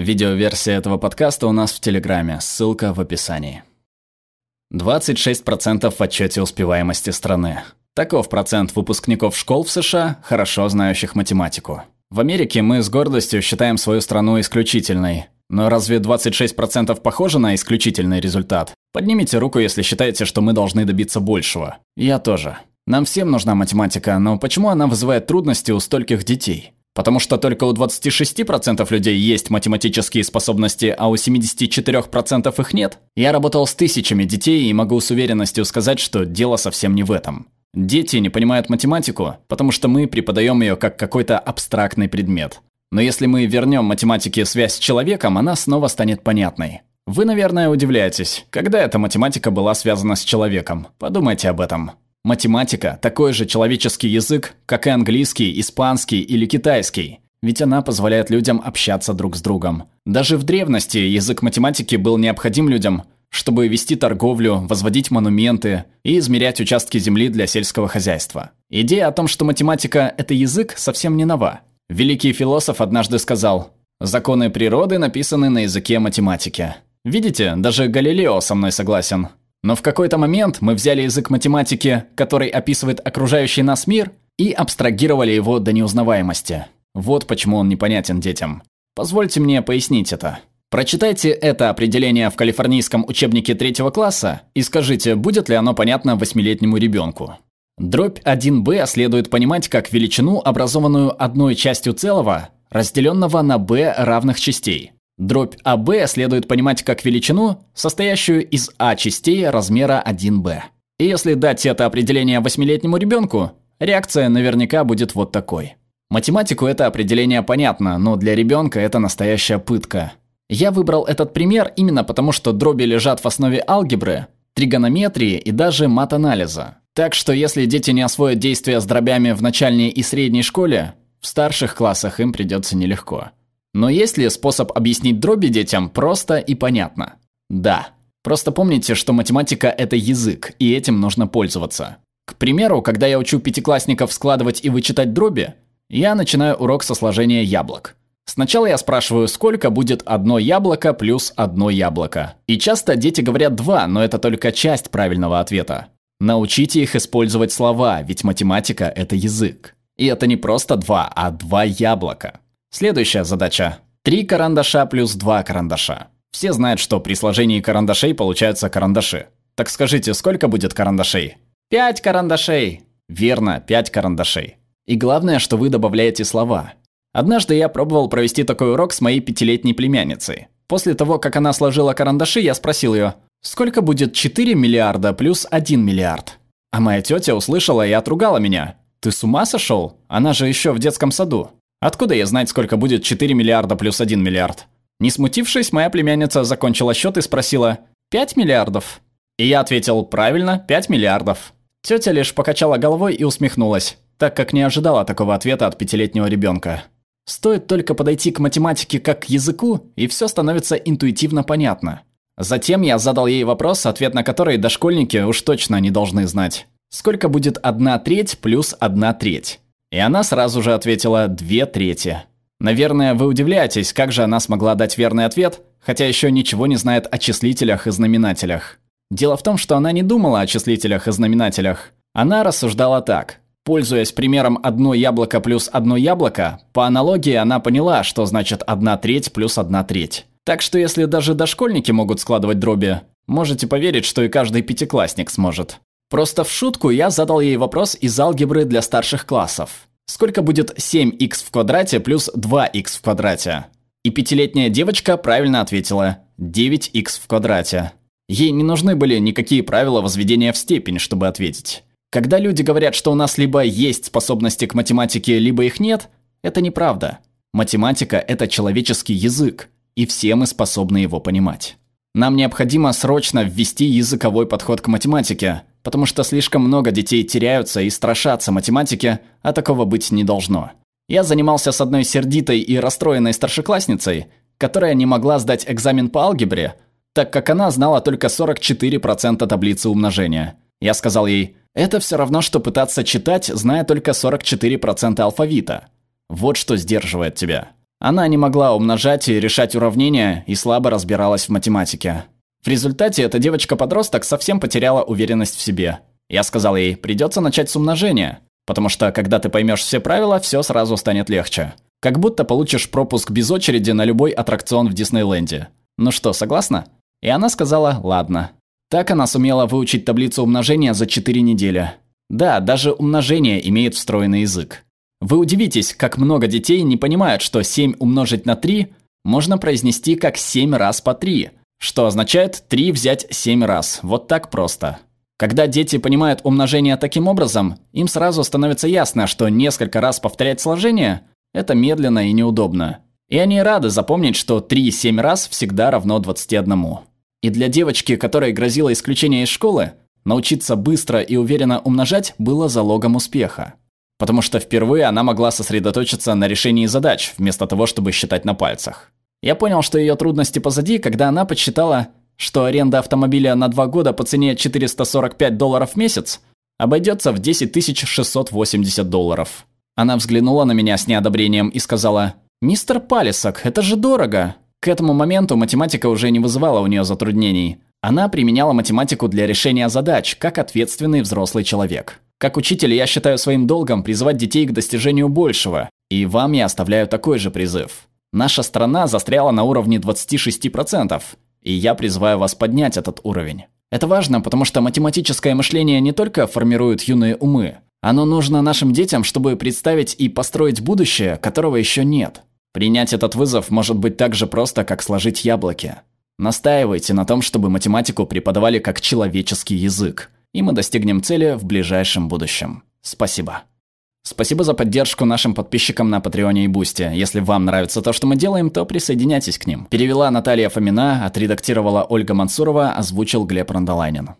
Видеоверсия этого подкаста у нас в Телеграме, ссылка в описании. 26% в отчете успеваемости страны. Таков процент выпускников школ в США, хорошо знающих математику. В Америке мы с гордостью считаем свою страну исключительной. Но разве 26% похоже на исключительный результат? Поднимите руку, если считаете, что мы должны добиться большего. Я тоже. Нам всем нужна математика, но почему она вызывает трудности у стольких детей? Потому что только у 26% людей есть математические способности, а у 74% их нет? Я работал с тысячами детей и могу с уверенностью сказать, что дело совсем не в этом. Дети не понимают математику, потому что мы преподаем ее как какой-то абстрактный предмет. Но если мы вернем математике связь с человеком, она снова станет понятной. Вы, наверное, удивляетесь, когда эта математика была связана с человеком. Подумайте об этом. Математика – такой же человеческий язык, как и английский, испанский или китайский. Ведь она позволяет людям общаться друг с другом. Даже в древности язык математики был необходим людям, чтобы вести торговлю, возводить монументы и измерять участки земли для сельского хозяйства. Идея о том, что математика – это язык, совсем не нова. Великий философ однажды сказал «Законы природы написаны на языке математики». Видите, даже Галилео со мной согласен. Но в какой-то момент мы взяли язык математики, который описывает окружающий нас мир, и абстрагировали его до неузнаваемости. Вот почему он непонятен детям. Позвольте мне пояснить это. Прочитайте это определение в калифорнийском учебнике третьего класса и скажите, будет ли оно понятно восьмилетнему ребенку. Дробь 1b следует понимать как величину, образованную одной частью целого, разделенного на b равных частей. Дробь АБ следует понимать как величину, состоящую из А частей размера 1b. И если дать это определение восьмилетнему ребенку, реакция наверняка будет вот такой. Математику это определение понятно, но для ребенка это настоящая пытка. Я выбрал этот пример именно потому, что дроби лежат в основе алгебры, тригонометрии и даже мат-анализа. Так что если дети не освоят действия с дробями в начальной и средней школе, в старших классах им придется нелегко. Но есть ли способ объяснить дроби детям просто и понятно? Да. Просто помните, что математика – это язык, и этим нужно пользоваться. К примеру, когда я учу пятиклассников складывать и вычитать дроби, я начинаю урок со сложения яблок. Сначала я спрашиваю, сколько будет одно яблоко плюс одно яблоко. И часто дети говорят два, но это только часть правильного ответа. Научите их использовать слова, ведь математика – это язык. И это не просто два, а два яблока. Следующая задача. Три карандаша плюс два карандаша. Все знают, что при сложении карандашей получаются карандаши. Так скажите, сколько будет карандашей? Пять карандашей. Верно, пять карандашей. И главное, что вы добавляете слова. Однажды я пробовал провести такой урок с моей пятилетней племянницей. После того, как она сложила карандаши, я спросил ее, сколько будет 4 миллиарда плюс 1 миллиард? А моя тетя услышала и отругала меня. Ты с ума сошел? Она же еще в детском саду. Откуда я знать, сколько будет 4 миллиарда плюс 1 миллиард? Не смутившись, моя племянница закончила счет и спросила «5 миллиардов?» И я ответил «Правильно, 5 миллиардов». Тетя лишь покачала головой и усмехнулась, так как не ожидала такого ответа от пятилетнего ребенка. Стоит только подойти к математике как к языку, и все становится интуитивно понятно. Затем я задал ей вопрос, ответ на который дошкольники уж точно не должны знать. Сколько будет 1 треть плюс 1 треть? И она сразу же ответила «две трети». Наверное, вы удивляетесь, как же она смогла дать верный ответ, хотя еще ничего не знает о числителях и знаменателях. Дело в том, что она не думала о числителях и знаменателях. Она рассуждала так. Пользуясь примером одно яблоко плюс одно яблоко, по аналогии она поняла, что значит одна треть плюс одна треть. Так что если даже дошкольники могут складывать дроби, можете поверить, что и каждый пятиклассник сможет. Просто в шутку я задал ей вопрос из алгебры для старших классов. Сколько будет 7х в квадрате плюс 2х в квадрате? И пятилетняя девочка правильно ответила 9х в квадрате. Ей не нужны были никакие правила возведения в степень, чтобы ответить. Когда люди говорят, что у нас либо есть способности к математике, либо их нет, это неправда. Математика – это человеческий язык, и все мы способны его понимать. Нам необходимо срочно ввести языковой подход к математике, потому что слишком много детей теряются и страшатся математики, а такого быть не должно. Я занимался с одной сердитой и расстроенной старшеклассницей, которая не могла сдать экзамен по алгебре, так как она знала только 44% таблицы умножения. Я сказал ей, это все равно, что пытаться читать, зная только 44% алфавита. Вот что сдерживает тебя. Она не могла умножать и решать уравнения и слабо разбиралась в математике. В результате эта девочка-подросток совсем потеряла уверенность в себе. Я сказал ей, придется начать с умножения, потому что когда ты поймешь все правила, все сразу станет легче. Как будто получишь пропуск без очереди на любой аттракцион в Диснейленде. Ну что, согласна? И она сказала «ладно». Так она сумела выучить таблицу умножения за 4 недели. Да, даже умножение имеет встроенный язык. Вы удивитесь, как много детей не понимают, что 7 умножить на 3 можно произнести как 7 раз по 3, что означает 3 взять 7 раз. Вот так просто. Когда дети понимают умножение таким образом, им сразу становится ясно, что несколько раз повторять сложение – это медленно и неудобно. И они рады запомнить, что 3 7 раз всегда равно 21. И для девочки, которой грозило исключение из школы, научиться быстро и уверенно умножать было залогом успеха. Потому что впервые она могла сосредоточиться на решении задач, вместо того, чтобы считать на пальцах. Я понял, что ее трудности позади, когда она подсчитала, что аренда автомобиля на два года по цене 445 долларов в месяц обойдется в 10 680 долларов. Она взглянула на меня с неодобрением и сказала, «Мистер Палисок, это же дорого!» К этому моменту математика уже не вызывала у нее затруднений. Она применяла математику для решения задач, как ответственный взрослый человек. Как учитель я считаю своим долгом призывать детей к достижению большего, и вам я оставляю такой же призыв. Наша страна застряла на уровне 26%, и я призываю вас поднять этот уровень. Это важно, потому что математическое мышление не только формирует юные умы. Оно нужно нашим детям, чтобы представить и построить будущее, которого еще нет. Принять этот вызов может быть так же просто, как сложить яблоки. Настаивайте на том, чтобы математику преподавали как человеческий язык, и мы достигнем цели в ближайшем будущем. Спасибо. Спасибо за поддержку нашим подписчикам на Патреоне и Бусте. Если вам нравится то, что мы делаем, то присоединяйтесь к ним. Перевела Наталья Фомина, отредактировала Ольга Мансурова, озвучил Глеб Рандолайнин.